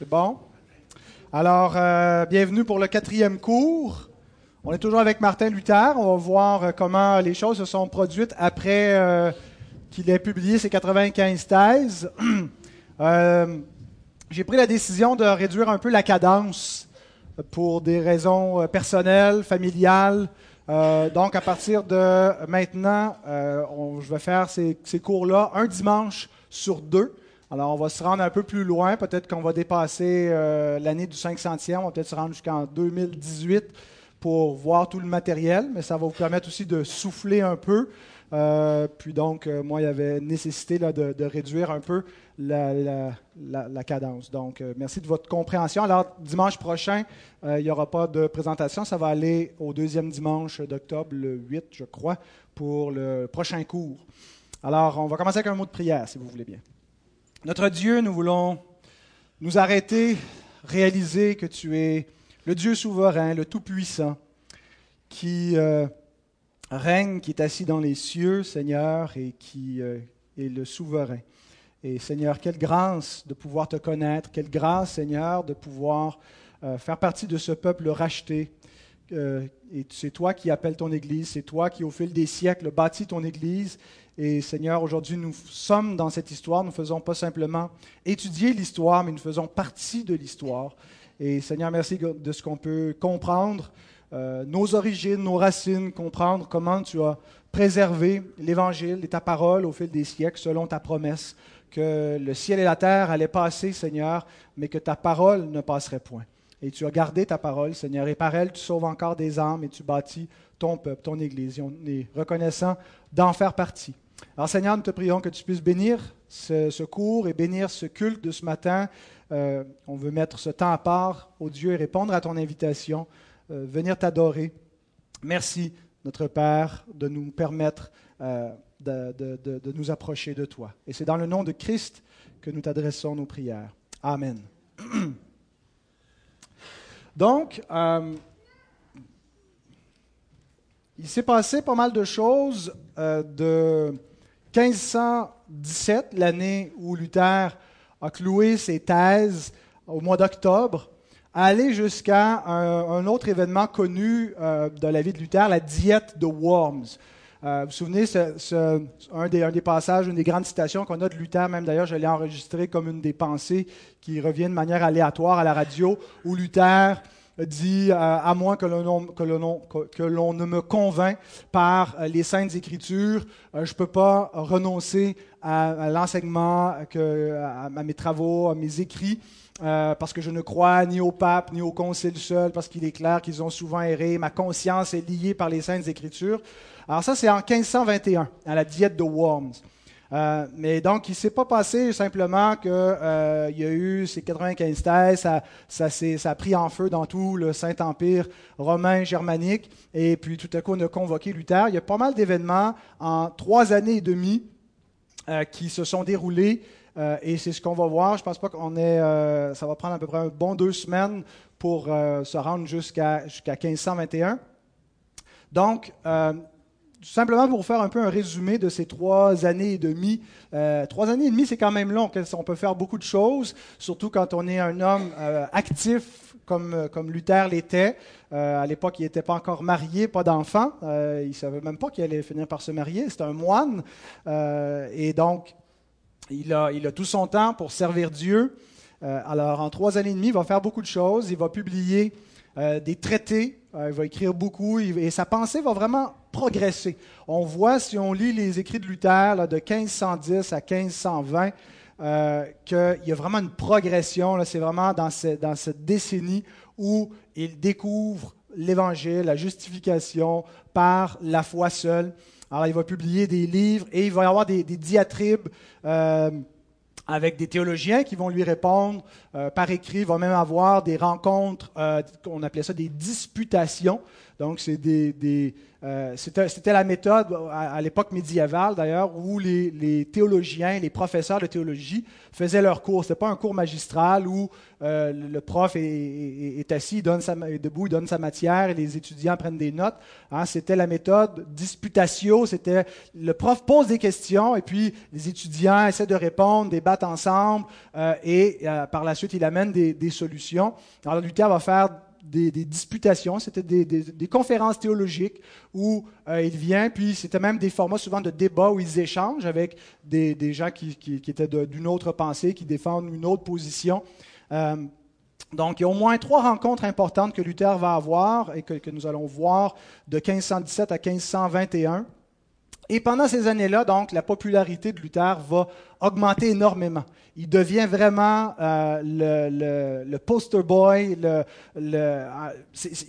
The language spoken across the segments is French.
C'est bon? Alors, euh, bienvenue pour le quatrième cours. On est toujours avec Martin Luther. On va voir euh, comment les choses se sont produites après euh, qu'il ait publié ses 95 thèses. J'ai pris la décision de réduire un peu la cadence pour des raisons personnelles, familiales. donc, à partir de maintenant, je vais faire ces cours-là un dimanche sur deux. Alors, on va se rendre un peu plus loin. Peut-être qu'on va dépasser euh, l'année du 500e. On va peut-être se rendre jusqu'en 2018 pour voir tout le matériel, mais ça va vous permettre aussi de souffler un peu. Euh, puis donc, euh, moi, il y avait nécessité de, réduire un peu la, cadence. Donc, merci de votre compréhension. Alors, dimanche prochain, il n'y aura pas de présentation. Ça va aller au deuxième dimanche d'octobre, le 8, je crois, pour le prochain cours. Alors, on va commencer avec un mot de prière, si vous voulez bien. Notre Dieu, nous voulons nous arrêter, réaliser que tu es le Dieu souverain, le Tout-Puissant, qui euh, règne, qui est assis dans les cieux, Seigneur, et qui euh, est le souverain. Et Seigneur, quelle grâce de pouvoir te connaître, quelle grâce, Seigneur, de pouvoir euh, faire partie de ce peuple racheté. Et c'est toi qui appelles ton Église, c'est toi qui, au fil des siècles, bâtis ton Église, et Seigneur, aujourd'hui, nous sommes dans cette histoire. Nous ne faisons pas simplement étudier l'histoire, mais nous faisons partie de l'histoire. Et Seigneur, merci de ce qu'on peut comprendre, euh, nos origines, nos racines, comprendre comment tu as préservé l'Évangile et ta parole au fil des siècles selon ta promesse, que le ciel et la terre allaient passer, Seigneur, mais que ta parole ne passerait point. Et tu as gardé ta parole, Seigneur, et par elle, tu sauves encore des âmes et tu bâtis ton peuple, ton Église. Et on est reconnaissant d'en faire partie. Alors Seigneur, nous te prions que tu puisses bénir ce, cours et bénir ce culte de ce matin. Euh, on veut mettre ce temps à part au Dieu et répondre à ton invitation, euh, venir t'adorer. Merci, notre Père, de nous permettre euh, de, de, nous approcher de toi. Et c'est dans le nom de Christ que nous t'adressons nos prières. Amen. Donc, il s'est passé pas mal de choses de 1517, l'année où Luther a cloué ses thèses au mois d'octobre, aller jusqu'à un, autre événement connu euh, de la vie de Luther, la diète de Worms. Euh, vous vous souvenez, c'est un, des, passages, une des grandes citations qu'on a de Luther, même d'ailleurs, je l'ai enregistré comme une des pensées qui revient de manière aléatoire à la radio, où Luther dit euh, à moins que l'on, ne me convainc par euh, les saintes écritures, je ne peux pas renoncer à, l'enseignement, à, mes travaux, à mes écrits. Parce que je ne crois ni au pape ni au concile seul, parce qu'il est clair qu'ils ont souvent erré. Ma conscience est liée par les saintes écritures. Alors ça, c'est en 1521, à la diète de Worms. Euh, mais donc, il ne s'est pas passé simplement qu'il euh, y a eu ces 95 thèses, ça, ça, a pris en feu dans tout le Saint-Empire romain germanique, et puis tout à coup, on a convoqué Luther. Il y a pas mal d'événements en trois années et demie euh, qui se sont déroulés, et c'est ce qu'on va voir. Je ne pense pas qu'on est. ça va prendre à peu près un bon deux semaines pour se rendre jusqu'à jusqu'à 1521. Donc, simplement pour faire un peu un résumé de ces trois années et demie. Euh, trois années et demie, c'est quand même long. On peut faire beaucoup de choses, surtout quand on est un homme euh, actif comme, euh, comme Luther l'était. à l'époque, il n'était pas encore marié, pas d'enfant. il ne savait même pas qu'il allait finir par se marier. C'était un moine. et donc, il a, tout son temps pour servir Dieu. alors, en trois années et demie, il va faire beaucoup de choses. Il va publier des traités euh, il va écrire beaucoup et sa pensée va vraiment progresser. On voit, si on lit les écrits de Luther de 1510 à 1520, euh, qu'il y a vraiment une progression. C'est vraiment dans cette décennie où il découvre l'Évangile, la justification par la foi seule. Alors, il va publier des livres et il va y avoir des, diatribes. Euh, avec des théologiens qui vont lui répondre euh, par écrit. Il va même avoir des rencontres, euh, on appelait ça des disputations. Donc, c'est des, euh, c'était la méthode à, l'époque médiévale, d'ailleurs, où les, théologiens, les professeurs de théologie faisaient leur cours. Ce n'était pas un cours magistral où euh, le prof est, assis, donne sa, debout, il donne sa matière et les étudiants prennent des notes. Hein. c'était la méthode disputatio. C'était le prof pose des questions et puis les étudiants essaient de répondre, débattent ensemble euh, et par la suite, il amène des, des solutions. Alors, Luther va faire des, disputations, c'était des, conférences théologiques où euh, il vient, puis c'était même des formats souvent de débats où ils échangent avec des, gens qui, étaient d'une autre pensée, qui défendent une autre position. Euh, donc, il y a au moins trois rencontres importantes que Luther va avoir et que, que nous allons voir de 1517 à 1521. Et pendant ces années-là, donc, la popularité de Luther va augmenter énormément. Il devient vraiment euh, le, poster boy, euh,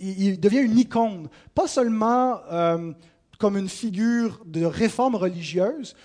il devient une icône, pas seulement euh, comme une figure de réforme religieuse,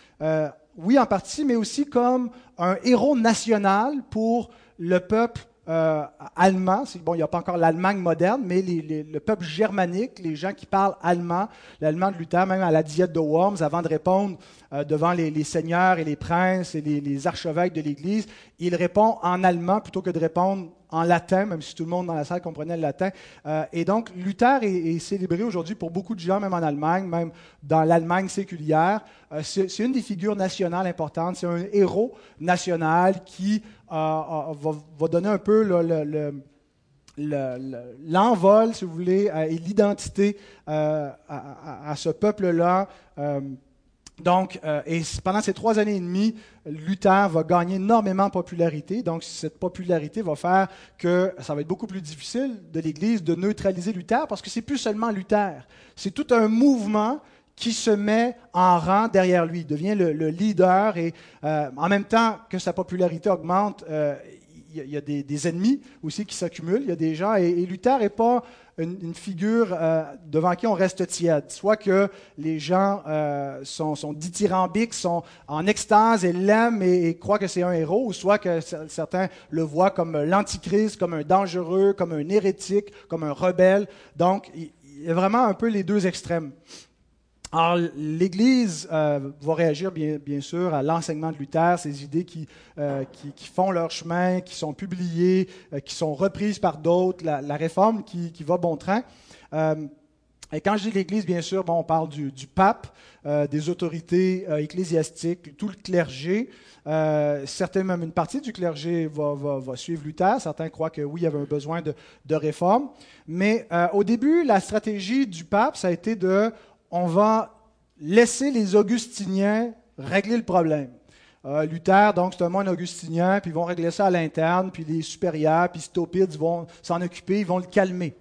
oui en partie, mais aussi comme un héros national pour le peuple euh, allemand. Bon, il n'y a pas encore l'Allemagne moderne, mais le peuple germanique, les gens qui parlent allemand, l'allemand de Luther, même à la diète de Worms, avant de répondre euh, devant les, seigneurs et les princes et les archevêques de l'Église, il répond en allemand plutôt que de répondre en latin, même si tout le monde dans la salle comprenait le latin. Euh, et donc, Luther est, célébré aujourd'hui pour beaucoup de gens, même en Allemagne, même dans l'Allemagne séculière. Euh, c'est une des figures nationales importantes. C'est un héros national qui euh, va, donner un peu l'envol, si vous voulez, et l'identité à, à, ce peuple-là. Donc, euh, et pendant ces trois années et demie, Luther va gagner énormément de popularité. Donc, cette popularité va faire que ça va être beaucoup plus difficile de l'Église de neutraliser Luther parce que c'est plus seulement Luther. C'est tout un mouvement qui se met en rang derrière lui, il devient le, leader et euh, en même temps que sa popularité augmente, euh, il y a des, ennemis aussi qui s'accumulent. Il y a des gens, et, Luther n'est pas une, figure euh, devant qui on reste tiède. Soit que les gens euh, sont, sont, dithyrambiques, sont en extase et l'aiment et, croient que c'est un héros, ou soit que certains le voient comme l'antichrist, comme un dangereux, comme un hérétique, comme un rebelle. Donc, il y a vraiment un peu les deux extrêmes. Alors, l'Église euh, va réagir bien, sûr à l'enseignement de Luther, ces idées qui, euh, qui, font leur chemin, qui sont publiées, euh, qui sont reprises par d'autres, la, réforme qui, va bon train. et quand je dis l'Église, bien sûr, bon, on parle du, pape, des autorités ecclésiastiques, tout le clergé. certains, même une partie du clergé va, va, va, suivre Luther. Certains croient que oui, il y avait un besoin de réforme. Mais au début, la stratégie du pape, ça a été de on va laisser les augustiniens régler le problème. Euh, Luther, donc, c'est un moine augustinien, puis ils vont régler ça à l'interne, puis les supérieurs, puis Stopides vont s'en occuper, ils vont le calmer.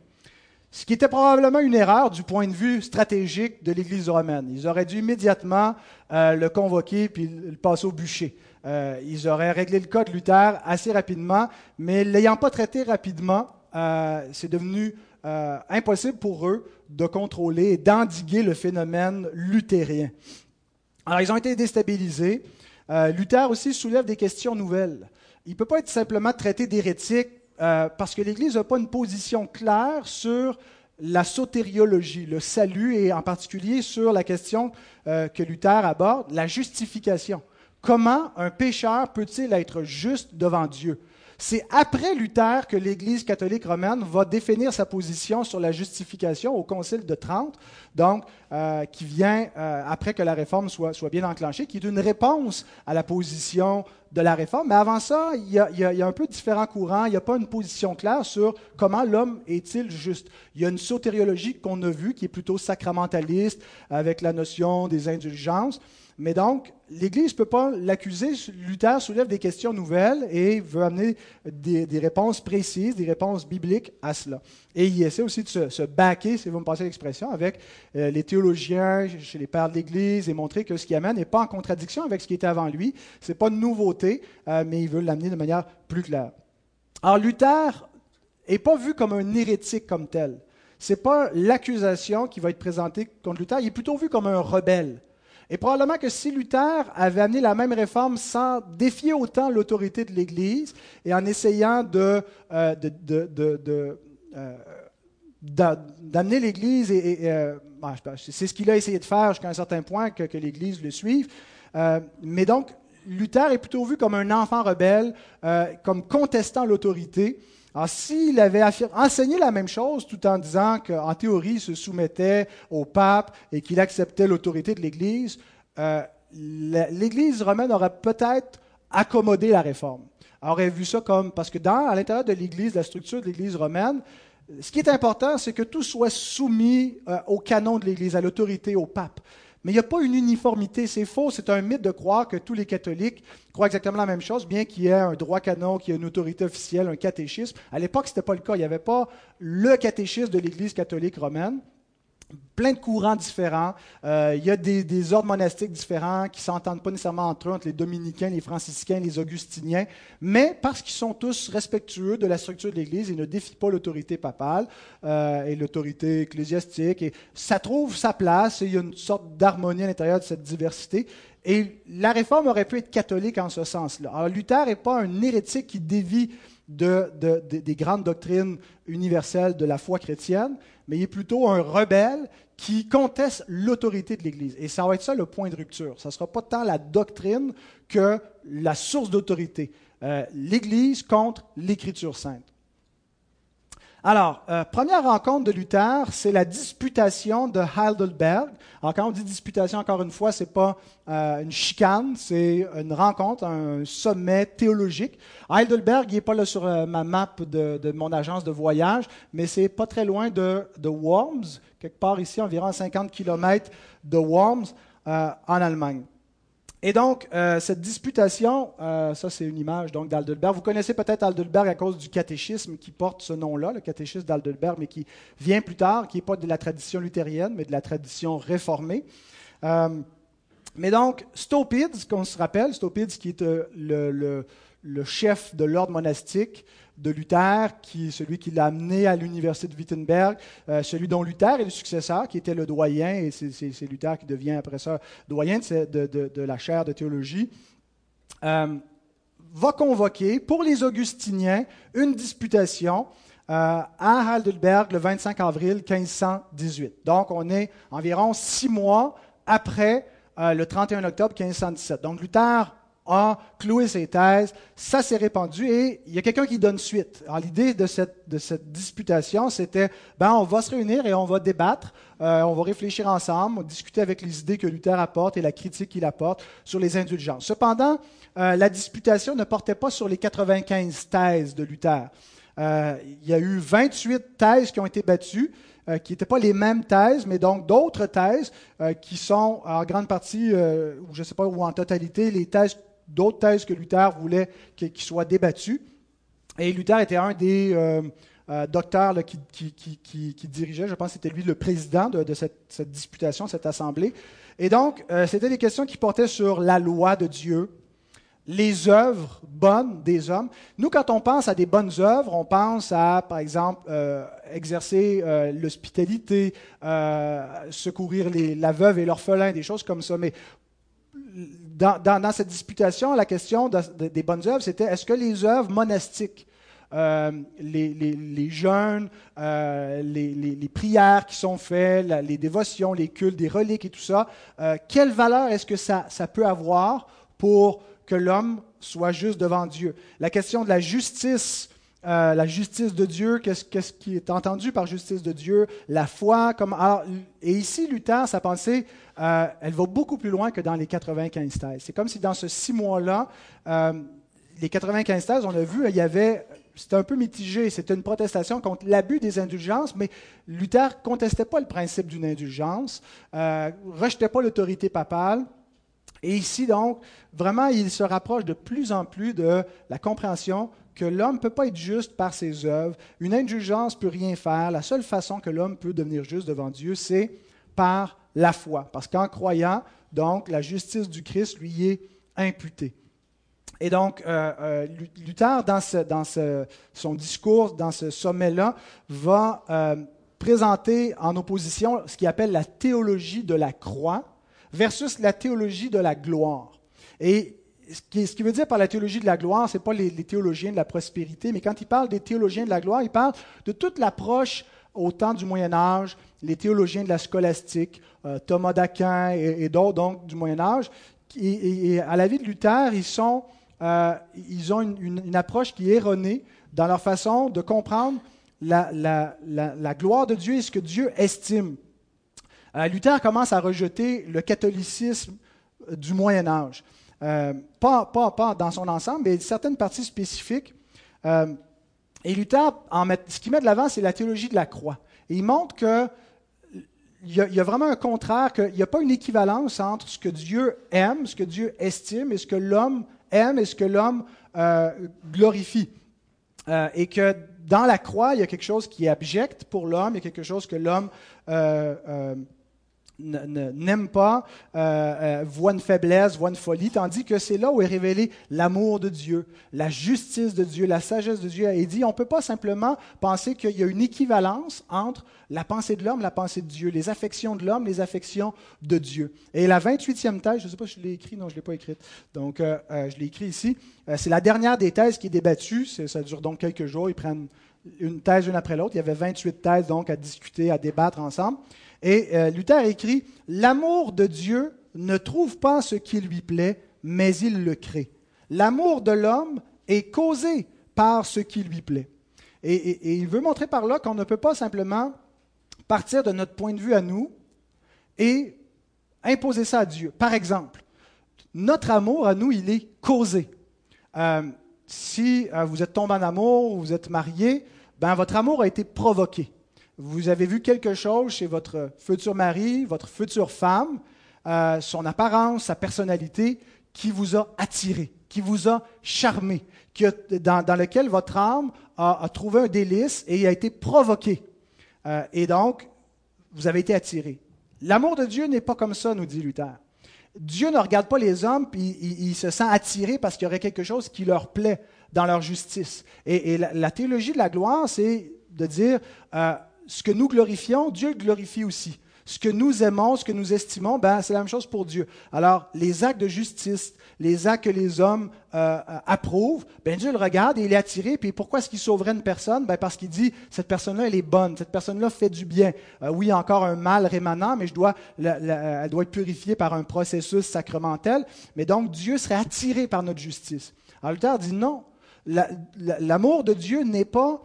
Ce qui était probablement une erreur du point de vue stratégique de l'Église romaine. Ils auraient dû immédiatement euh, le convoquer puis le passer au bûcher. Euh, ils auraient réglé le cas de Luther assez rapidement, mais l'ayant pas traité rapidement, c'est devenu impossible pour eux de contrôler et d'endiguer le phénomène luthérien. Alors, ils ont été déstabilisés. Euh, Luther aussi soulève des questions nouvelles. Il ne peut pas être simplement traité d'hérétique euh, parce que l'Église n'a pas une position claire sur la sotériologie, le salut, et en particulier sur la question euh, que Luther aborde, la justification. Comment un pécheur peut-il être juste devant Dieu? C'est après Luther que l'Église catholique romaine va définir sa position sur la justification au Concile de Trente, donc euh, qui vient euh, après que la réforme soit, bien enclenchée, qui est une réponse à la position de la réforme. Mais avant ça, il y a, un peu différents courants. Il n'y a pas une position claire sur comment l'homme est-il juste. Il y a une sotériologie qu'on a vue qui est plutôt sacramentaliste avec la notion des indulgences. Mais donc, l'Église ne peut pas l'accuser. Luther soulève des questions nouvelles et veut amener des, réponses précises, des réponses bibliques à cela. Et il essaie aussi de se, baquer, si vous me passez l'expression, avec euh, les théologiens chez les pères de l'Église et montrer que ce qu'il amène n'est pas en contradiction avec ce qui était avant lui. Ce n'est pas une nouveauté, euh, mais il veut l'amener de manière plus claire. Alors, Luther n'est pas vu comme un hérétique comme tel. Ce n'est pas l'accusation qui va être présentée contre Luther, il est plutôt vu comme un rebelle. Et probablement que si Luther avait amené la même réforme sans défier autant l'autorité de l'Église et en essayant de, euh, de, d'amener l'Église, et, bah, c'est ce qu'il a essayé de faire jusqu'à un certain point que l'Église le suive. mais donc, Luther est plutôt vu comme un enfant rebelle, comme contestant l'autorité. Alors, s'il avait enseigné la même chose tout en disant qu'en théorie, il se soumettait au pape et qu'il acceptait l'autorité de l'Église, l'Église romaine aurait peut-être accommodé la réforme. Aurait vu ça comme, parce que dans, à l'intérieur de l'Église, la structure de l'Église romaine, ce qui est important, c'est que tout soit soumis euh, au canon de l'Église, à l'autorité, au pape. Mais il n'y a pas une uniformité, c'est faux, c'est un mythe de croire que tous les catholiques croient exactement la même chose, bien qu'il y ait un droit canon, qu'il y ait une autorité officielle, un catéchisme. À l'époque, ce n'était pas le cas. Il n'y avait pas le catéchisme de l'Église catholique romaine plein de courants différents. Euh, il y a des, ordres monastiques différents qui ne s'entendent pas nécessairement entre eux, entre les dominicains, les franciscains, les augustiniens, mais parce qu'ils sont tous respectueux de la structure de l'Église, ils ne défient pas l'autorité papale euh, et l'autorité ecclésiastique. Et ça trouve sa place et il y a une sorte d'harmonie à l'intérieur de cette diversité. Et la réforme aurait pu être catholique en ce sens-là. Alors Luther n'est pas un hérétique qui dévie des grandes doctrines universelles de la foi chrétienne, mais il est plutôt un rebelle qui conteste l'autorité de l'Église. Et ça va être ça le point de rupture. Ça ne sera pas tant la doctrine que la source d'autorité. Euh, L'Église contre l'Écriture sainte. Alors, euh, première rencontre de Luther, c'est la disputation de Heidelberg. Alors, quand on dit disputation, encore une fois, ce n'est pas euh, une chicane, c'est une rencontre, un sommet théologique. Heidelberg, il n'est pas là sur euh, ma map de, mon agence de voyage, mais c'est pas très loin de, de, Worms, quelque part ici, environ 50 km de Worms, en Allemagne. Et donc, euh, cette disputation, euh, ça c'est une image donc d'Aldelberg. Vous connaissez peut-être Aldelberg à cause du catéchisme qui porte ce nom-là, le catéchisme d'Aldelberg, mais qui vient plus tard, qui n'est pas de la tradition luthérienne, mais de la tradition réformée. Euh, mais donc, Stopides, qu'on se rappelle, Stopides qui est le, le, chef de l'ordre monastique, de Luther, qui est celui qui l'a amené à l'université de Wittenberg, euh, celui dont Luther est le successeur, qui était le doyen, et c'est Luther qui devient après ça doyen de, la chaire de théologie, euh, va convoquer pour les Augustiniens une disputation euh, à Heidelberg le 25 avril 1518. Donc on est environ six mois après le 31 octobre 1517. Donc Luther a cloué ses thèses, ça s'est répandu et il y a quelqu'un qui donne suite. Alors l'idée de cette, de cette disputation, c'était, ben, on va se réunir et on va débattre, euh, on va réfléchir ensemble, discuter avec les idées que Luther apporte et la critique qu'il apporte sur les indulgences. Cependant, euh, la disputation ne portait pas sur les 95 thèses de Luther. Euh, il y a eu 28 thèses qui ont été battues. Qui n'étaient pas les mêmes thèses, mais donc d'autres thèses qui sont en grande partie, ou je ne sais pas, ou en totalité, les thèses d'autres thèses que Luther voulait qu'ils soient débattues. Et Luther était un des euh, euh, docteurs qui, dirigeait, je pense que c'était lui le président de, cette, disputation, cette assemblée. Et donc, euh, c'était des questions qui portaient sur la loi de Dieu, les œuvres bonnes des hommes. Nous, quand on pense à des bonnes œuvres, on pense à, par exemple, exercer l'hospitalité, secourir les, la veuve et l'orphelin, des choses comme ça. Mais dans, cette disputation, la question des bonnes œuvres, c'était est-ce que les œuvres monastiques, euh, les, jeûnes, euh, les, prières qui sont faites, les dévotions, les cultes, des reliques et tout ça, euh, quelle valeur est-ce que ça peut avoir pour que l'homme soit juste devant Dieu La question de la justice euh, la justice de Dieu, qu'est-ce, qui est entendu par justice de Dieu, la foi. Comme, et ici, Luther, sa pensée, euh, elle va beaucoup plus loin que dans les 95 thèses. C'est comme si dans ce six mois-là, euh, les 95 thèses, on l'a vu, il y avait c'était un peu mitigé. C'était une protestation contre l'abus des indulgences, mais Luther contestait pas le principe d'une indulgence, euh, rejetait pas l'autorité papale. Et ici, donc, vraiment, il se rapproche de plus en plus de la compréhension que l'homme ne peut pas être juste par ses œuvres. Une indulgence ne peut rien faire. La seule façon que l'homme peut devenir juste devant Dieu, c'est par la foi. Parce qu'en croyant, donc, la justice du Christ lui est imputée. Et donc, euh, euh, Luther, dans, son discours, dans ce sommet-là, va euh, présenter en opposition ce qu'il appelle la théologie de la croix versus la théologie de la gloire. Et ce qui, veut dire par la théologie de la gloire, ce n'est pas les, théologiens de la prospérité, mais quand il parle des théologiens de la gloire, il parle de toute l'approche au temps du Moyen Âge, les théologiens de la scolastique, euh, Thomas d'Aquin et, d'autres donc du Moyen Âge. Et, à la vie de Luther, ils, euh, ont une, approche qui est erronée dans leur façon de comprendre la, la, gloire de Dieu et ce que Dieu estime. Euh, Luther commence à rejeter le catholicisme du Moyen Âge. pas, pas, pas, dans son ensemble, mais certaines parties spécifiques. et Luther, en ce qu'il met de l'avant, c'est la théologie de la croix. Et il montre que il y, a, vraiment un contraire, qu'il n'y a pas une équivalence entre ce que Dieu aime, ce que Dieu estime, et ce que l'homme aime et ce que l'homme euh, glorifie. Euh, et que dans la croix, il y a quelque chose qui est abject pour l'homme, il y a quelque chose que l'homme euh, n'aime pas, euh, euh, voit une faiblesse, voit une folie, tandis que c'est là où est révélé l'amour de Dieu, la justice de Dieu, la sagesse de Dieu. Et dit, on ne peut pas simplement penser qu'il y a une équivalence entre la pensée de l'homme, la pensée de Dieu, les affections de l'homme, les affections de Dieu. Et la 28e thèse, je ne sais pas si je l'ai écrit, non, je ne l'ai pas écrite, donc euh, je l'ai écrit ici, c'est la dernière des thèses qui est débattue, ça dure donc quelques jours, ils prennent une thèse une après l'autre, il y avait 28 thèses donc à discuter, à débattre ensemble. Et euh, Luther écrit L'amour de Dieu ne trouve pas ce qui lui plaît, mais il le crée. L'amour de l'homme est causé par ce qui lui plaît. Et, il veut montrer par là qu'on ne peut pas simplement partir de notre point de vue à nous et imposer ça à Dieu. Par exemple, notre amour à nous, il est causé. Euh, si euh, vous êtes tombé en amour ou vous êtes marié, ben, votre amour a été provoqué vous avez vu quelque chose chez votre futur mari, votre future femme, euh, son apparence, sa personnalité, qui vous a attiré, qui vous a charmé, dans, lequel votre âme a, trouvé un délice et a été provoquée. Euh, et donc, vous avez été attiré. L'amour de Dieu n'est pas comme ça, nous dit Luther. Dieu ne regarde pas les hommes et il, se sent attiré parce qu'il y aurait quelque chose qui leur plaît dans leur justice. Et, la, théologie de la gloire, c'est de dire, euh, ce que nous glorifions, Dieu glorifie aussi. Ce que nous aimons, ce que nous estimons, ben, c'est la même chose pour Dieu. Alors, les actes de justice, les actes que les hommes euh, euh, approuvent, ben, Dieu le regarde et il est attiré. Puis pourquoi est-ce qu'il sauverait une personne? Ben, Parce qu'il dit, cette personne-là, elle est bonne, cette personne-là fait du bien. Euh, oui, encore un mal rémanent, mais je dois, elle doit être purifiée par un processus sacramentel. Mais donc, Dieu serait attiré par notre justice. Alors, dit non. L'amour de Dieu n'est pas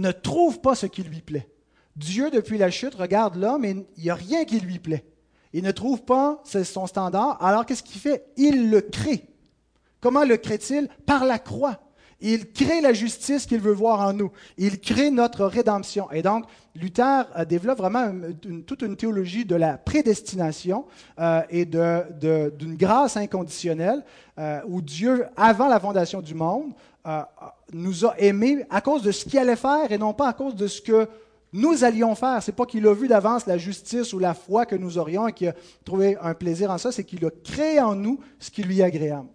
ne trouve pas ce qui lui plaît. Dieu, depuis la chute, regarde l'homme et il n'y a rien qui lui plaît. Il ne trouve pas son standard. Alors qu'est-ce qu'il fait? Il le crée. Comment le crée-t-il? Par la croix. Il crée la justice qu'il veut voir en nous. Il crée notre rédemption. Et donc, Luther euh, développe vraiment toute une théologie de la prédestination euh, et d'une grâce inconditionnelle euh, où Dieu, avant la fondation du monde, nous a aimés à cause de ce qu'il allait faire et non pas à cause de ce que nous allions faire. Ce n'est pas qu'il a vu d'avance la justice ou la foi que nous aurions et qu'il a trouvé un plaisir en ça, c'est qu'il a créé en nous ce qui lui est agréable.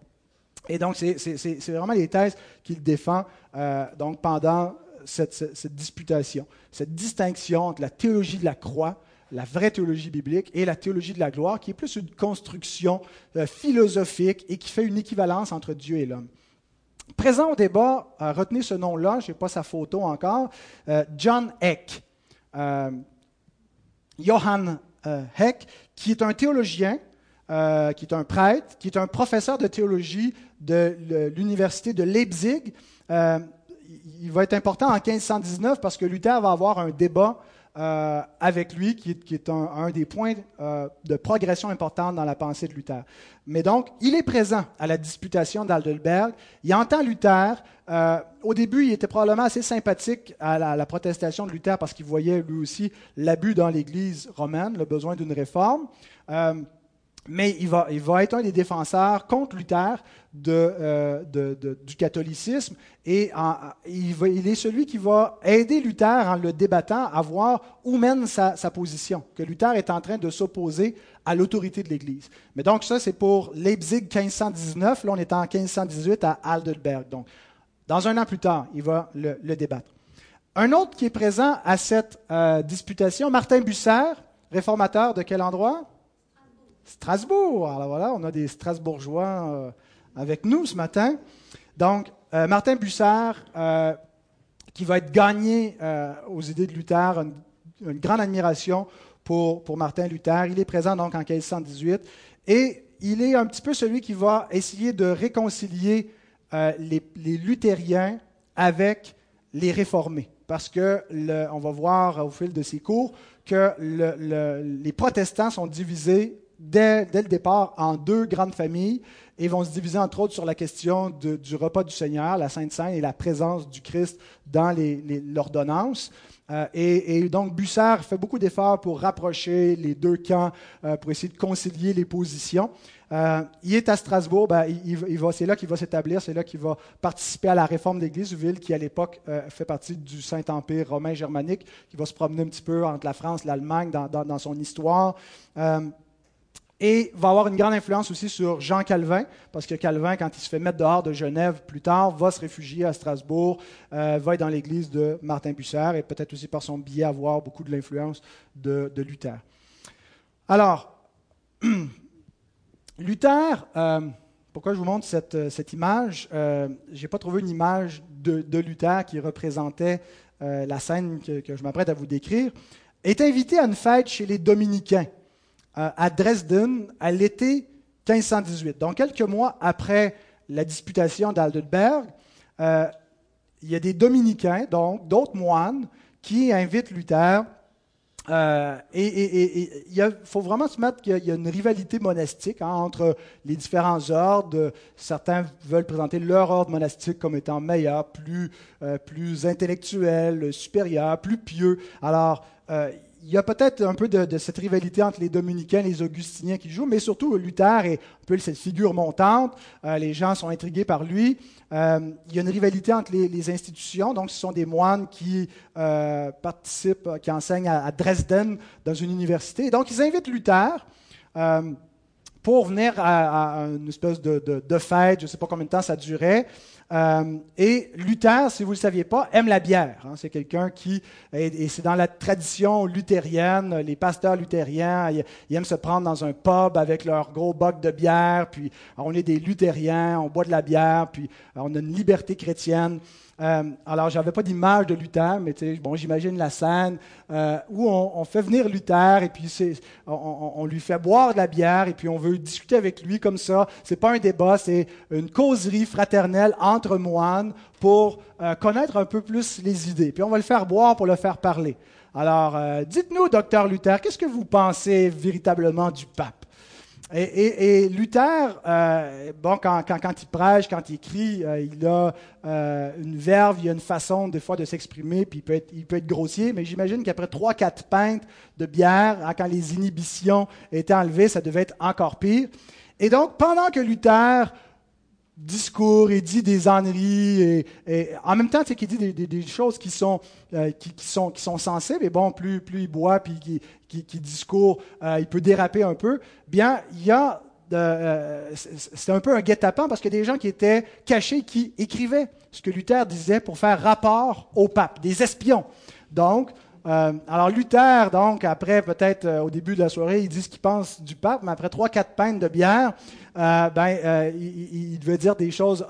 Et donc, c'est vraiment les thèses qu'il défend euh, donc pendant cette, disputation, cette distinction entre la théologie de la croix, la vraie théologie biblique, et la théologie de la gloire, qui est plus une construction euh, philosophique et qui fait une équivalence entre Dieu et l'homme. Présent au débat, euh, retenez ce nom-là, je n'ai pas sa photo encore, John Eck. Johann Heck, qui est un théologien euh, qui est un prêtre, qui est un professeur de théologie de l'université de Leipzig. Euh, il va être important en 1519 parce que Luther va avoir un débat euh, avec lui, qui est, un, des points de progression importante dans la pensée de Luther. Mais donc, il est présent à la disputation d'Aldelberg. Il entend Luther. au début, il était probablement assez sympathique à la, à la protestation de Luther parce qu'il voyait lui aussi l'abus dans l'Église romaine, le besoin d'une réforme mais il va, être un des défenseurs contre Luther euh, du catholicisme et il, est celui qui va aider Luther en le débattant à voir où mène sa, position, que Luther est en train de s'opposer à l'autorité de l'Église. Mais donc ça, c'est pour Leipzig 1519, là on est en 1518 à Heidelberg. Donc, dans un an plus tard, il va le, débattre. Un autre qui est présent à cette euh, disputation, Martin Busser, réformateur de quel endroit? Strasbourg. Alors voilà, on a des Strasbourgeois euh, avec nous ce matin. Donc, euh, Martin Bussard, euh, qui va être gagné aux idées de Luther, une, grande admiration pour, Martin Luther. Il est présent donc en 1518 et il est un petit peu celui qui va essayer de réconcilier les, luthériens avec les réformés. Parce que, on va voir au fil de ces cours que le, les protestants sont divisés dès, le départ en deux grandes familles et vont se diviser entre autres sur la question du repas du Seigneur, la Sainte Seine et la présence du Christ dans l'ordonnance. Euh, et, donc Bussard fait beaucoup d'efforts pour rapprocher les deux camps, euh, pour essayer de concilier les positions. Euh, il est à Strasbourg, ben, c'est là qu'il va s'établir, c'est là qu'il va participer à la réforme d'Église, ville qui à l'époque fait partie du Saint-Empire romain germanique, qui va se promener un petit peu entre la France, l'Allemagne dans, son histoire et va avoir une grande influence aussi sur Jean Calvin, parce que Calvin, quand il se fait mettre dehors de Genève plus tard, va se réfugier à Strasbourg, euh, va être dans l'église de Martin Bucer, et peut-être aussi par son biais avoir beaucoup de l'influence de, Luther. Alors, Luther, euh, pourquoi je vous montre cette, image? Euh, Je n'ai pas trouvé une image de, Luther qui représentait la scène que, que je m'apprête à vous décrire, est invité à une fête chez les dominicains. Euh, à Dresden à l'été 1518. Donc, quelques mois après la disputation d'Aldenberg, euh, il y a des dominicains, donc d'autres moines, qui invitent Luther. Euh, et il faut vraiment se mettre qu'il y a une rivalité monastique hein, entre les différents ordres. Certains veulent présenter leur ordre monastique comme étant meilleur, plus, plus intellectuel, supérieur, plus pieux. Alors, il y a peut-être un peu de, cette rivalité entre les dominicains et les augustiniens qui jouent, mais surtout Luther est un peu cette figure montante. Euh, les gens sont intrigués par lui. Euh, il y a une rivalité entre les, institutions. Donc, ce sont des moines qui euh, participent, qui enseignent à, Dresden dans une université. donc, ils invitent Luther pour venir à, une espèce de, fête. Je ne sais pas combien de temps ça durait. Euh, et Luther, si vous ne le saviez pas, aime la bière. Hein. C'est quelqu'un qui, et, c'est dans la tradition luthérienne, les pasteurs luthériens, ils, aiment se prendre dans un pub avec leur gros boc de bière, puis on est des luthériens, on boit de la bière, puis on a une liberté chrétienne. Euh, alors, je n'avais pas d'image de Luther, mais bon, j'imagine la scène euh, où on, fait venir Luther et puis on, lui fait boire de la bière et puis on veut discuter avec lui comme ça. Ce n'est pas un débat, c'est une causerie fraternelle entre moines pour euh, connaître un peu plus les idées. Puis on va le faire boire pour le faire parler. Alors, dites-nous, docteur Luther, qu'est-ce que vous pensez véritablement du pape? Et, Luther, euh, bon, quand, il prêche, quand il écrit, euh, il a euh, une verve, il a une façon des fois de s'exprimer, puis il peut, être, il peut être grossier, mais j'imagine qu'après trois, quatre pintes de bière, hein, quand les inhibitions étaient enlevées, ça devait être encore pire. Et donc, pendant que Luther discours et dit des âneries et, en même temps, c'est qu'il dit des, choses qui sont, euh, qui, sont, qui sont sensibles. Et bon, plus, plus il boit puis qui, qui, euh, il peut déraper un peu. Bien, il y a euh, c'est un peu un guet-apens parce qu'il y a des gens qui étaient cachés qui écrivaient ce que Luther disait pour faire rapport au pape, des espions. Donc, euh, alors Luther, donc, après peut-être euh, au début de la soirée, il dit ce qu'il pense du pape, mais après trois, quatre pintes de bière, euh, ben, il, devait dire des choses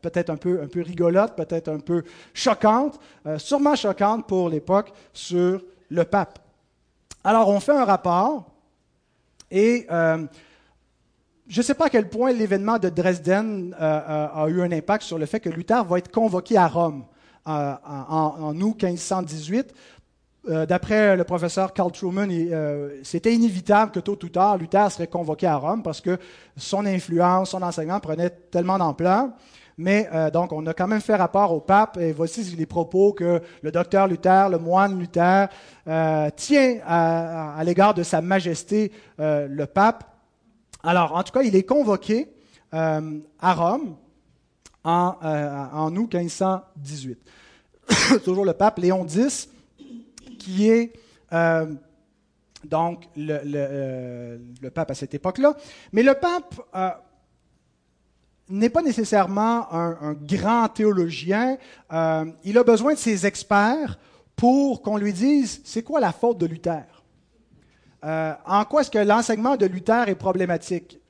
peut-être un peu, un peu rigolotes, peut-être un peu choquantes, sûrement choquantes pour l'époque sur le pape. Alors on fait un rapport et je ne sais pas à quel point l'événement de Dresden a eu un impact sur le fait que Luther va être convoqué à Rome en, août 1518 euh, d'après le professeur Carl Truman, euh, c'était inévitable que tôt ou tard, Luther serait convoqué à Rome parce que son influence, son enseignement prenait tellement d'ampleur. Mais euh, donc, on a quand même fait rapport au pape, et voici les propos que le docteur Luther, le moine Luther, tient à, l'égard de Sa Majesté le pape. Alors, en tout cas, il est convoqué à Rome en, en août 1518. Toujours le pape Léon X qui est euh, donc euh, le, pape à cette époque-là. Mais le pape euh, n'est pas nécessairement un, grand théologien. il a besoin de ses experts pour qu'on lui dise c'est quoi la faute de Luther? en quoi est-ce que l'enseignement de Luther est problématique?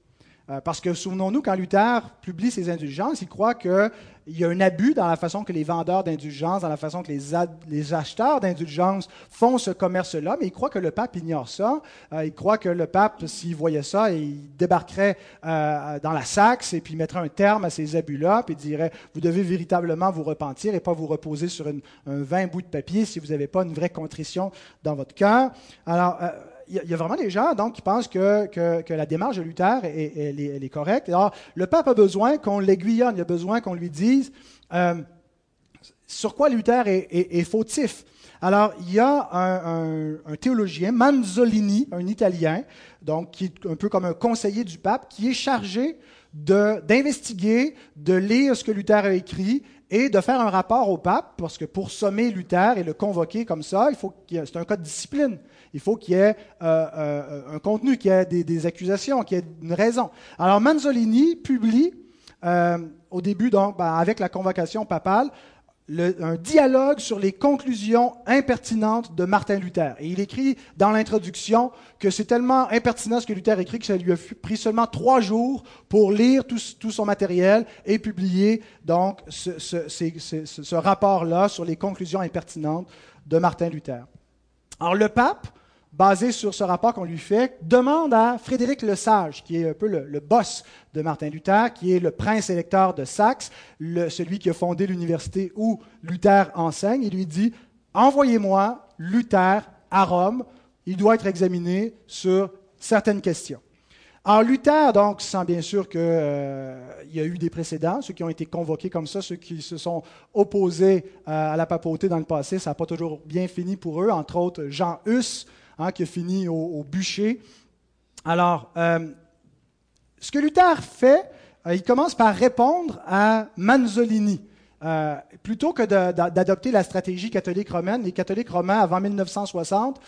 Euh, parce que souvenons-nous, quand Luther publie ses indulgences, il croit qu'il y a un abus dans la façon que les vendeurs d'indulgences, dans la façon que les, acheteurs d'indulgences font ce commerce-là, mais il croit que le pape ignore ça. Euh, il croit que le pape, s'il voyait ça, il débarquerait euh, dans la Saxe et puis mettrait un terme à ces abus-là, puis dirait, vous devez véritablement vous repentir et pas vous reposer sur un vain bout de papier si vous n'avez pas une vraie contrition dans votre cœur. Alors, il y, a vraiment des gens donc, qui pensent que, que, la démarche de Luther est, est, correcte. Alors, le pape a besoin qu'on l'aiguillonne, il a besoin qu'on lui dise euh, sur quoi Luther est, fautif. Alors, il y a un, théologien, Manzolini, un Italien, donc qui est un peu comme un conseiller du pape, qui est chargé d'investiguer, de lire ce que Luther a écrit et de faire un rapport au pape, parce que pour sommer Luther et le convoquer comme ça, il faut c'est un cas de discipline. Il faut qu'il y ait euh, euh, un contenu, qu'il y ait des, accusations, qu'il y ait une raison. Alors Manzolini publie euh, au début, donc, ben, avec la convocation papale, un dialogue sur les conclusions impertinentes de Martin Luther. Et il écrit dans l'introduction que c'est tellement impertinent ce que Luther écrit que ça lui a pris seulement trois jours pour lire tout, son matériel et publier donc ce, ce rapport-là sur les conclusions impertinentes de Martin Luther. Alors le pape, basé sur ce rapport qu'on lui fait, demande à Frédéric le Sage, qui est un peu le, boss de Martin Luther, qui est le prince électeur de Saxe, celui qui a fondé l'université où Luther enseigne, il lui dit Envoyez-moi Luther à Rome, il doit être examiné sur certaines questions. Alors Luther, donc, sent bien sûr qu'il euh, y a eu des précédents, ceux qui ont été convoqués comme ça, ceux qui se sont opposés euh, à la papauté dans le passé, ça n'a pas toujours bien fini pour eux, entre autres Jean Hus, Hein, qui a fini au, bûcher. Alors, euh, ce que Luther fait, euh, il commence par répondre à Manzolini. Euh, plutôt que d'adopter la stratégie catholique romaine, les catholiques romains, avant 1960,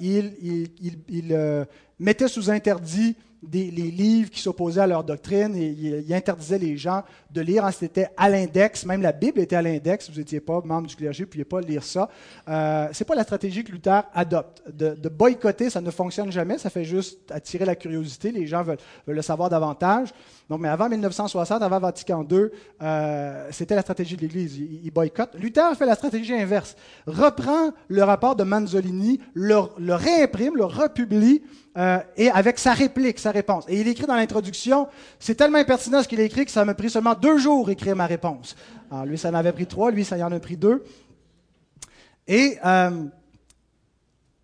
ils, ils mettaient sous interdit les livres qui s'opposaient à leur doctrine et il, interdisait les gens de lire. Hein, c'était à l'index, même la Bible était à l'index. Vous n'étiez pas membre du clergé, vous ne pouviez pas lire ça. Euh, Ce n'est pas la stratégie que Luther adopte. De, boycotter, ça ne fonctionne jamais. Ça fait juste attirer la curiosité. Les gens veulent, le savoir davantage. Donc, mais avant 1960, avant Vatican II, euh, c'était la stratégie de l'Église. Il, boycotte. Luther fait la stratégie inverse. Reprend le rapport de Manzolini, le, le réimprime, le republie euh, et avec sa réplique, sa réponse. Et il écrit dans l'introduction, c'est tellement impertinent ce qu'il a écrit que ça m'a pris seulement deux jours écrire ma réponse. Alors lui, ça en avait pris trois, lui, ça y en a pris deux. Et euh,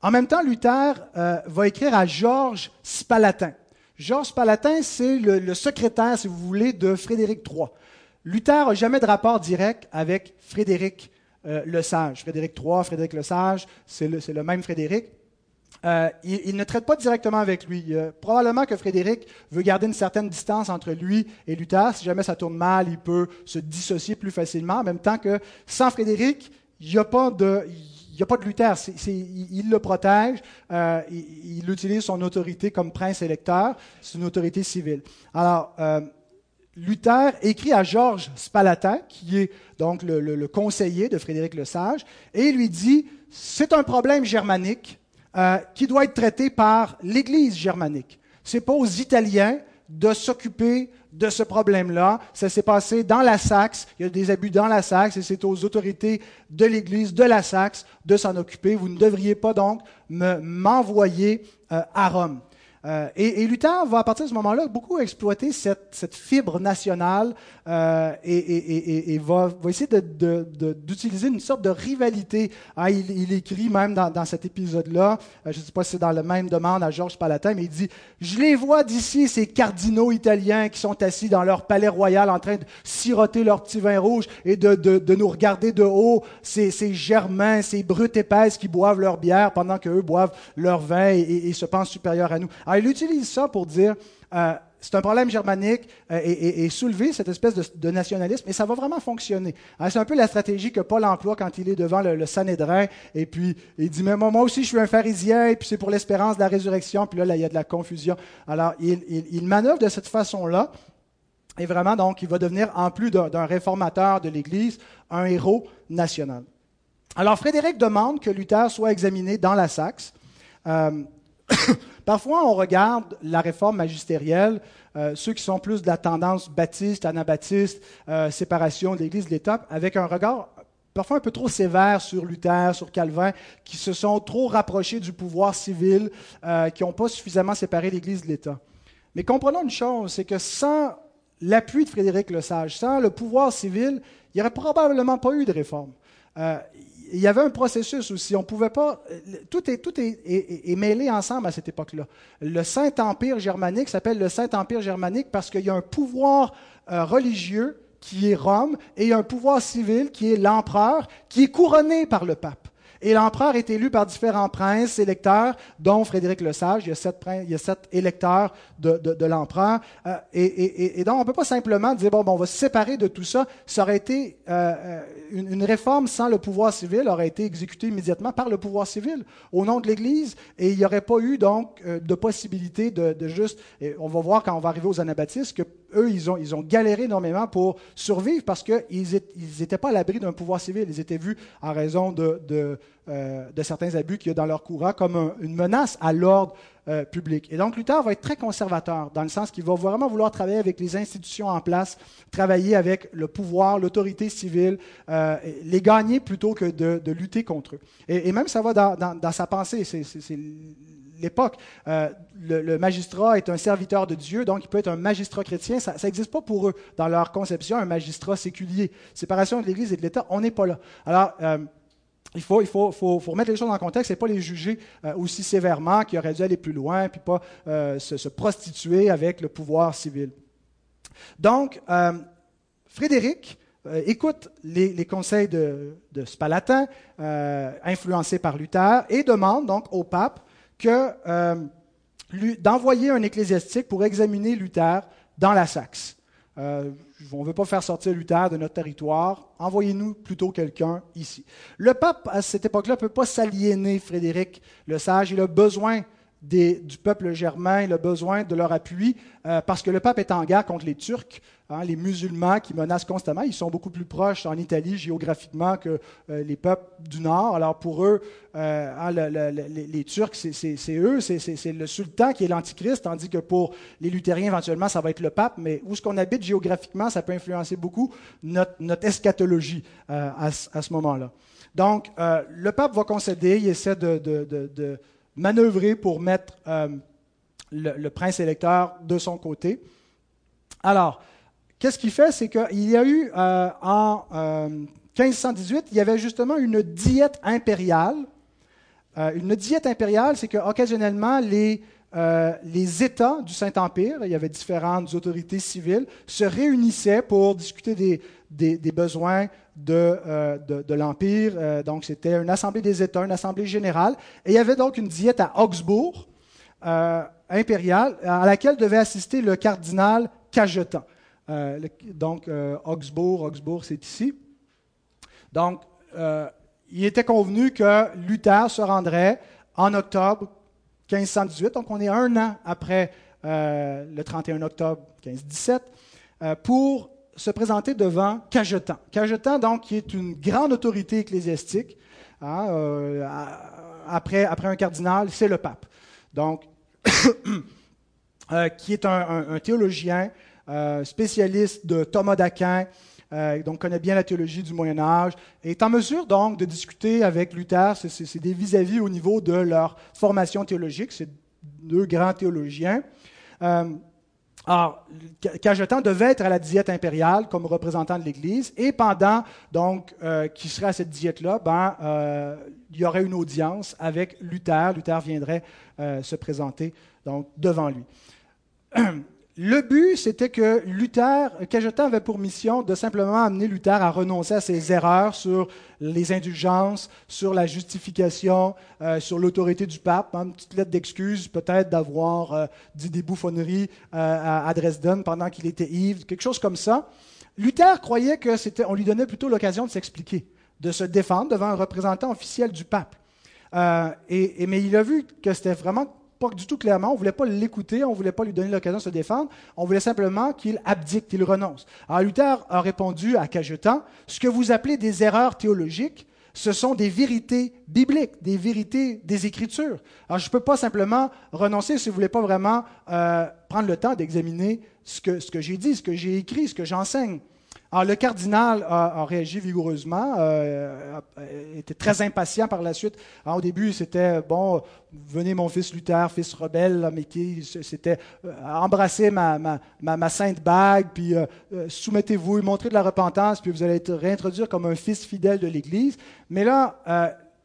en même temps, Luther euh, va écrire à Georges Spalatin. Georges Spalatin, c'est le, secrétaire, si vous voulez, de Frédéric III. Luther n'a jamais de rapport direct avec Frédéric le Sage. Frédéric III, Frédéric le Sage, c'est le même Frédéric. Euh, il, ne traite pas directement avec lui. probablement que Frédéric veut garder une certaine distance entre lui et Luther. Si jamais ça tourne mal, il peut se dissocier plus facilement. En même temps que sans Frédéric, il n'y a pas de... Il a pas de Luther, il, le protège, euh, il, utilise son autorité comme prince électeur, c'est une autorité civile. Alors, euh, Luther écrit à Georges Spalatin, qui est donc le, le conseiller de Frédéric le Sage, et il lui dit, c'est un problème germanique, euh, qui doit être traité par l'Église germanique. Ce n'est pas aux Italiens de s'occuper de ce problème-là. Ça s'est passé dans la Saxe. Il y a des abus dans la Saxe et c'est aux autorités de l'Église de la Saxe de s'en occuper. Vous ne devriez pas donc m'envoyer euh, à Rome. Euh, et, Luther va, à partir de ce moment-là, beaucoup exploiter cette, fibre nationale euh, et, va, essayer d'utiliser une sorte de rivalité. Ah, il, écrit même dans, cet épisode-là, euh, je ne sais pas si c'est dans la même demande à Georges Palatin, mais il dit Je les vois d'ici, ces cardinaux italiens qui sont assis dans leur palais royal en train de siroter leur petit vin rouge et de, nous regarder de haut, ces, ces germains, ces brutes épaisses qui boivent leur bière pendant qu'eux boivent leur vin et, se pensent supérieurs à nous. Alors, il utilise ça pour dire, euh, c'est un problème germanique euh, et, soulever cette espèce de, nationalisme, et ça va vraiment fonctionner. Hein, c'est un peu la stratégie que Paul emploie quand il est devant le, Sanhédrin, et puis il dit, mais moi, aussi je suis un pharisien, et puis c'est pour l'espérance de la résurrection, puis là, il y a de la confusion. Alors, il, manœuvre de cette façon-là, et vraiment, donc, il va devenir, en plus d'un réformateur de l'Église, un héros national. Alors, Frédéric demande que Luther soit examiné dans la Saxe. Euh, Parfois, on regarde la réforme magistérielle, euh, ceux qui sont plus de la tendance baptiste, anabaptiste, euh, séparation de l'Église de l'État, avec un regard parfois un peu trop sévère sur Luther, sur Calvin, qui se sont trop rapprochés du pouvoir civil, euh, qui n'ont pas suffisamment séparé l'Église de l'État. Mais comprenons une chose, c'est que sans l'appui de Frédéric le Sage, sans le pouvoir civil, il n'y aurait probablement pas eu de réforme. Il y avait un processus aussi. On pouvait pas. Tout est, tout est, mêlé ensemble à cette époque-là. Le Saint-Empire germanique s'appelle le Saint-Empire germanique parce qu'il y a un pouvoir euh, religieux qui est Rome et un pouvoir civil qui est l'empereur qui est couronné par le pape. Et l'empereur est élu par différents princes électeurs, dont Frédéric le Sage. Il y a sept, il y a sept électeurs de, de, l'empereur. Euh, et, et, donc, on ne peut pas simplement dire, bon, bon, on va se séparer de tout ça. Ça aurait été euh, euh, une, une, réforme sans le pouvoir civil, aurait été exécutée immédiatement par le pouvoir civil, au nom de l'Église. Et il n'y aurait pas eu, donc, de possibilité de, de juste... Et on va voir quand on va arriver aux anabaptistes que eux, ils ont, galéré énormément pour survivre parce qu'ils n'étaient pas à l'abri d'un pouvoir civil. Ils étaient vus en raison de, euh, certains abus qu'il y a dans leur courant comme une menace à l'ordre euh, public. Et donc, Luther va être très conservateur dans le sens qu'il va vraiment vouloir travailler avec les institutions en place, travailler avec le pouvoir, l'autorité civile, euh, les gagner plutôt que de, lutter contre eux. Et, même ça va dans, dans, dans sa pensée. C'est l'époque. Euh, le, magistrat est un serviteur de Dieu, donc il peut être un magistrat chrétien. Ça n'existe pas pour eux dans leur conception, un magistrat séculier. Séparation de l'Église et de l'État, on n'est pas là. Alors, euh, il faut, il les choses en contexte et pas les juger euh, aussi sévèrement, qui auraient dû aller plus loin, puis pas se, prostituer avec le pouvoir civil. Donc, Frédéric écoute les, conseils de, de Spalatin, influencé par Luther, et demande donc au pape euh, d'envoyer un ecclésiastique pour examiner Luther dans la Saxe. Euh, on ne veut pas faire sortir Luther de notre territoire, envoyez-nous plutôt quelqu'un ici. Le pape, à cette époque-là, ne peut pas s'aliéner Frédéric le Sage, il a besoin du peuple germain, a besoin de leur appui, euh, parce que le pape est en guerre contre les Turcs, hein, les musulmans qui menacent constamment. Ils sont beaucoup plus proches en Italie géographiquement que euh, les peuples du Nord. Alors pour eux, euh, hein, les, Turcs, c'est eux, c'est le sultan qui est l'antichrist, tandis que pour les luthériens, éventuellement, ça va être le pape. Mais où est-ce qu'on habite géographiquement, ça peut influencer beaucoup notre, eschatologie à, ce moment-là. Donc, le pape va concéder, il essaie de manœuvrer pour mettre euh, le, prince électeur de son côté. Alors, qu'est-ce qu'il fait? C'est qu'il y a eu euh, en 1518, euh, il y avait justement une diète impériale. une diète impériale, c'est qu'occasionnellement, les, les États du Saint-Empire, il y avait différentes autorités civiles, se réunissaient pour discuter des, des, besoins de, de, l'Empire. donc, c'était une assemblée des États, une assemblée générale. Et il y avait donc une diète à Augsbourg, euh, impériale, à laquelle devait assister le cardinal Cajetan. Euh, donc, euh, Augsbourg, Augsbourg, c'est ici. Donc, il était convenu que Luther se rendrait en octobre 1518, donc on est un an après le 31 octobre 1517, pour se présenter devant Cajetan. Cajetan, donc, qui est une grande autorité ecclésiastique. Hein, euh, après, après un cardinal, c'est le pape. Donc, euh, qui est un, théologien, euh, spécialiste de Thomas d'Aquin, donc connaît bien la théologie du Moyen Âge, est en mesure donc de discuter avec Luther. C'est des vis-à-vis -vis au niveau de leur formation théologique. C'est deux grands théologiens. Alors, Cajetan devait être à la diète impériale comme représentant de l'Église, et pendant donc euh, qu'il serait à cette diète-là, ben, euh, il y aurait une audience avec Luther. Luther viendrait euh, se présenter devant lui. Le but, c'était que Luther, Cajetan avait pour mission de simplement amener Luther à renoncer à ses erreurs sur les indulgences, sur la justification, euh, sur l'autorité du pape. Hein, une petite lettre d'excuse, peut-être d'avoir euh, dit des bouffonneries euh, à, Dresden pendant qu'il était ivre, quelque chose comme ça. Luther croyait que c'était, on lui donnait plutôt l'occasion de s'expliquer, de se défendre devant un représentant officiel du pape. et, mais il a vu que c'était vraiment pas du tout clairement. On voulait pas l'écouter, on voulait pas lui donner l'occasion de se défendre. On voulait simplement qu'il abdique, qu'il renonce. Alors Luther a répondu à Cajetan Ce que vous appelez des erreurs théologiques, Ce sont des vérités bibliques, des vérités des Écritures. Alors, je ne peux pas simplement renoncer si vous voulez pas vraiment euh, prendre le temps d'examiner ce que, ce que j'ai dit, ce que j'ai écrit, ce que j'enseigne. Alors, le cardinal a, réagi vigoureusement, euh, était très impatient par la suite. au début, c'était bon, venez mon fils Luther, fils rebelle, mais qui c'était euh, embrasser ma, ma, ma, sainte bague, puis euh, euh, soumettez-vous, montrez de la repentance, puis vous allez être réintroduire comme un fils fidèle de l'Église. Mais là,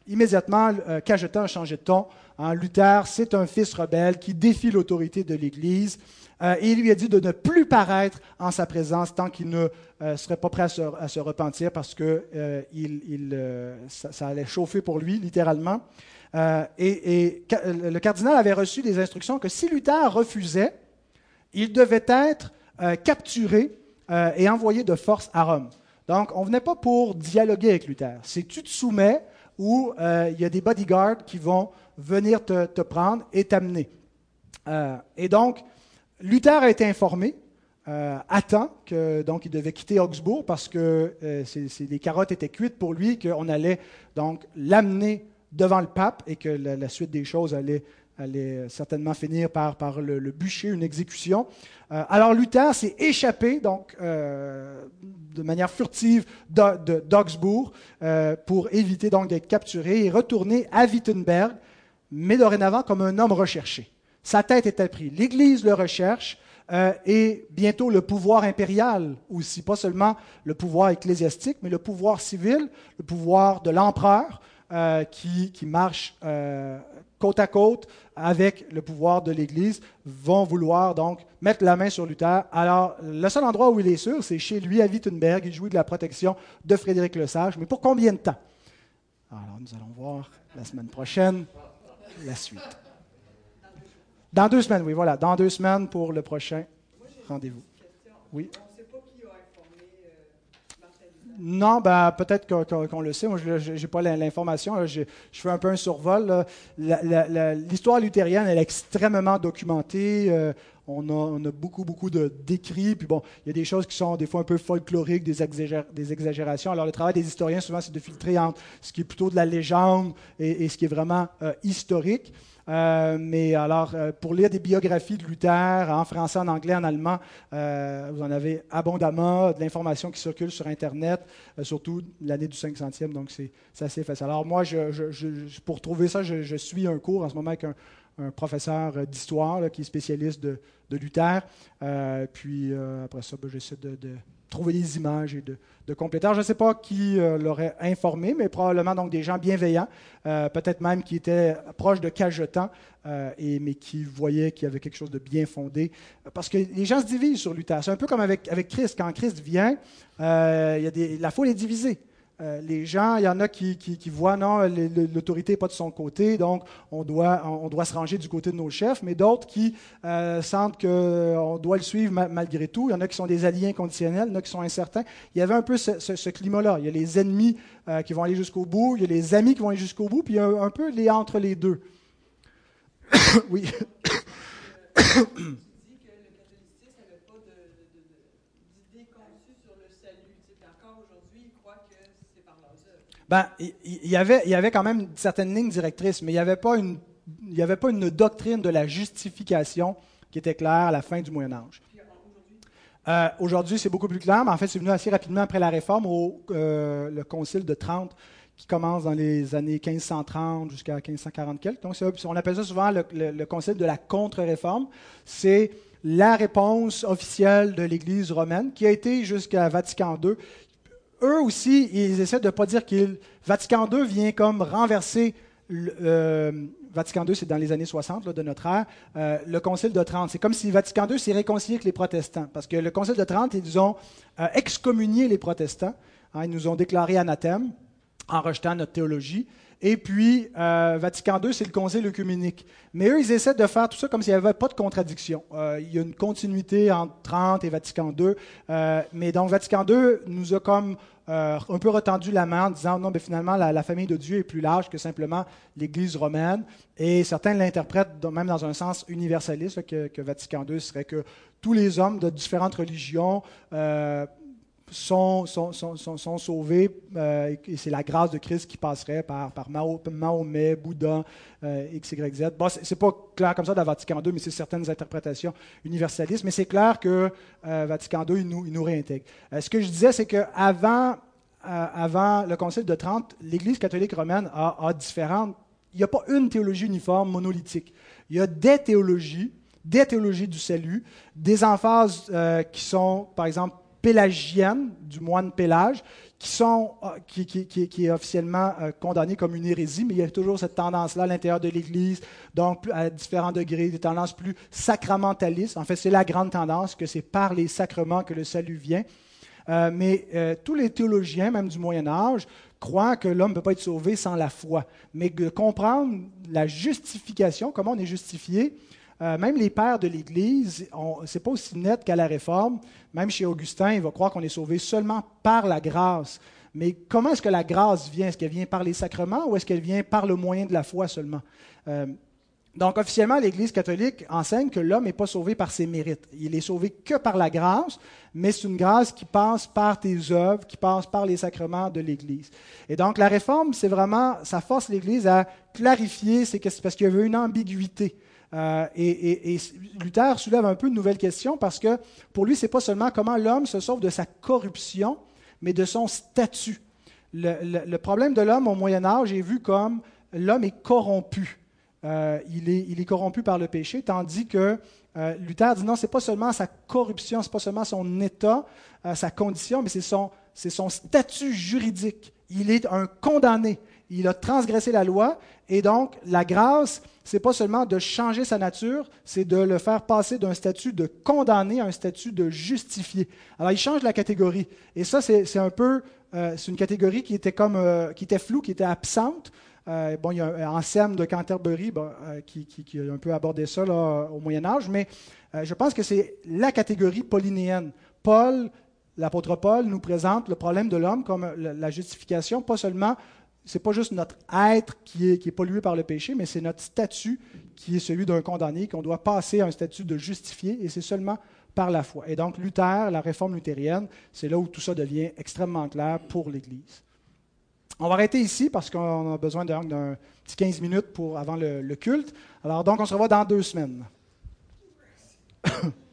immédiatement, Cajetan a changé de ton. Hein, Luther, c'est un fils rebelle qui défie l'autorité de l'Église. Euh, et il lui a dit de ne plus paraître en sa présence tant qu'il ne euh, serait pas prêt à se, repentir parce que euh, il, ça, allait chauffer pour lui, littéralement. Et, le cardinal avait reçu des instructions que si Luther refusait, il devait être capturé et envoyé de force à Rome. Donc, on ne venait pas pour dialoguer avec Luther. C'est tu te soumets ou il y a des bodyguards qui vont venir te, te prendre et t'amener. et donc, Luther a été informé euh, à temps que donc il devait quitter Augsbourg parce que euh, les carottes étaient cuites pour lui, qu'on allait donc l'amener devant le pape et que la, suite des choses allait, certainement finir par, par le, bûcher, une exécution. Euh, alors Luther s'est échappé donc de manière furtive d'Augsbourg pour éviter donc d'être capturé et retourner à Wittenberg, mais dorénavant comme un homme recherché. Sa tête était prise. L'Église le recherche euh, et bientôt le pouvoir impérial aussi, pas seulement le pouvoir ecclésiastique, mais le pouvoir civil, le pouvoir de l'empereur euh, qui, marche euh, côte à côte avec le pouvoir de l'Église, vont vouloir donc mettre la main sur Luther. Alors, le seul endroit où il est sûr, c'est chez lui à Wittenberg. Il jouit de la protection de Frédéric le Sage. Mais pour combien de temps? Alors, nous allons voir la semaine prochaine la suite. Dans deux semaines, oui, voilà. Dans deux semaines pour le prochain rendez-vous. Oui. Non, ben, peut-être qu'on le sait. Moi, je n'ai pas l'information. Je, fais un peu un survol. L'histoire luthérienne, elle est extrêmement documentée. Euh, on, a, beaucoup, beaucoup de décrits. Puis bon, il y a des choses qui sont des fois un peu folkloriques, des, exagérations. Alors, le travail des historiens, souvent, c'est de filtrer entre ce qui est plutôt de la légende et, ce qui est vraiment euh, historique. Euh, mais alors, euh, pour lire des biographies de Luther en français, en anglais, en allemand, euh, vous en avez abondamment de l'information qui circule sur Internet, surtout l'année du 500e, donc c'est assez facile. Alors moi, pour trouver ça, je, suis un cours en ce moment avec un, professeur d'histoire qui est spécialiste de, Luther. puis après ça, ben, j'essaie de trouver des images et de, compléter. je ne sais pas qui euh, l'aurait informé, mais probablement donc des gens bienveillants, euh, peut-être même qui étaient proches de Cajetan, euh, et, mais qui voyaient qu'il y avait quelque chose de bien fondé. Parce que les gens se divisent sur Luther. C'est un peu comme avec, Christ. Quand Christ vient, y a des, la foule est divisée. Euh, les gens, il y en a qui, voient, non, l'autorité n'est pas de son côté, donc on doit, se ranger du côté de nos chefs, mais d'autres qui euh, sentent qu'on doit le suivre malgré tout. Il y en a qui sont des alliés inconditionnels, il y en a qui sont incertains. Il y avait un peu ce, climat-là. Il y a les ennemis euh, qui vont aller jusqu'au bout, il y a les amis qui vont aller jusqu'au bout, puis il y a un, un peu les entre les deux. oui. Ben, il y, avait, il y avait quand même certaines lignes directrices, mais il n'y avait, pas une, il avait pas une doctrine de la justification qui était claire à la fin du Moyen Âge. Euh, aujourd'hui, c'est beaucoup plus clair, mais en fait, c'est venu assez rapidement après la Réforme, au euh, le Concile de Trente, qui commence dans les années 1530 jusqu'à 1540 quelques. Donc, on appelle ça souvent le, le Concile de la contre-réforme. C'est la réponse officielle de l'Église romaine, qui a été jusqu'à Vatican II, eux aussi, ils essaient de ne pas dire que Vatican II vient comme renverser. Euh, Vatican II, c'est dans les années 60 de notre ère, euh, le Concile de Trente. C'est comme si Vatican II s'est réconcilié avec les protestants, parce que le Concile de Trente, ils ont euh, excommunié les protestants, hein, ils nous ont déclaré anathème en rejetant notre théologie. Et puis, euh, Vatican II, c'est le Concile œcuménique. Mais eux, ils essaient de faire tout ça comme s'il n'y avait pas de contradiction. Euh, il y a une continuité entre Trente et Vatican II. Euh, mais donc, Vatican II nous a comme un peu retendu la main en disant non, mais finalement, la, famille de Dieu est plus large que simplement l'Église romaine. Et certains l'interprètent même dans un sens universaliste, que, que, Vatican II serait que tous les hommes de différentes religions sont, sont, sont, sont sauvés euh, et c'est la grâce de Christ qui passerait par, par Mahomet, Bouddha, euh, X, Y, Z. C'est pas clair comme ça dans Vatican II, mais c'est certaines interprétations universalistes. Mais c'est clair que euh, Vatican II, il nous, nous réintègre. ce que je disais, c'est qu'avant avant le Concile de Trente, l'Église catholique romaine a, a différentes. Il n'y a pas une théologie uniforme, monolithique. Il y a des théologies, des théologies du salut, des emphases qui sont, par exemple, pélagienne, du moine Pélage, qui, sont, euh, qui, est officiellement euh, condamné comme une hérésie, mais il y a toujours cette tendance-là à l'intérieur de l'Église, donc à différents degrés, des tendances plus sacramentalistes. En fait, c'est la grande tendance que c'est par les sacrements que le salut vient. Euh, mais tous les théologiens, même du Moyen Âge, croient que l'homme ne peut pas être sauvé sans la foi. Mais de comprendre la justification, comment on est justifié, euh, même les pères de l'Église, ce n'est pas aussi net qu'à la Réforme. Même chez Augustin, il va croire qu'on est sauvé seulement par la grâce. Mais comment est-ce que la grâce vient? Est-ce qu'elle vient par les sacrements ou est-ce qu'elle vient par le moyen de la foi seulement? Euh, donc, officiellement, l'Église catholique enseigne que l'homme n'est pas sauvé par ses mérites. Il est sauvé que par la grâce, mais c'est une grâce qui passe par tes œuvres, qui passe par les sacrements de l'Église. Et donc, la réforme, c'est vraiment, ça force l'Église à clarifier ces parce qu'il y avait une ambiguïté. Euh, et, Luther soulève un peu une nouvelle question parce que pour lui, ce n'est pas seulement comment l'homme se sauve de sa corruption, mais de son statut. Le, problème de l'homme au Moyen Âge est vu comme l'homme est corrompu. Euh, il, est, corrompu par le péché, tandis que euh, Luther dit non, ce n'est pas seulement sa corruption, ce n'est pas seulement son état, sa condition, mais c'est son, son statut juridique. Il est un condamné. Il a transgressé la loi et donc la grâce c'est pas seulement de changer sa nature, c'est de le faire passer d'un statut de condamné à un statut de justifié. Alors il change la catégorie. Et ça, c'est un peu, euh, c'est une catégorie qui était comme, euh, qui était floue, qui était absente. Euh, bon, il y a Anselme de Canterbury qui, a un peu abordé ça au Moyen Âge, mais je pense que c'est la catégorie paulinéenne. Paul, l'apôtre Paul, nous présente le problème de l'homme comme la justification, pas seulement n'est pas juste notre être qui est, qui est pollué par le péché, mais c'est notre statut qui est celui d'un condamné, qu'on doit passer à un statut de justifié, et c'est seulement par la foi. Et donc Luther, la réforme luthérienne, c'est là où tout ça devient extrêmement clair pour l'Église. On va arrêter ici parce qu'on a besoin d'un petit 15 minutes pour, avant le, le culte. Alors donc on se revoit dans deux semaines.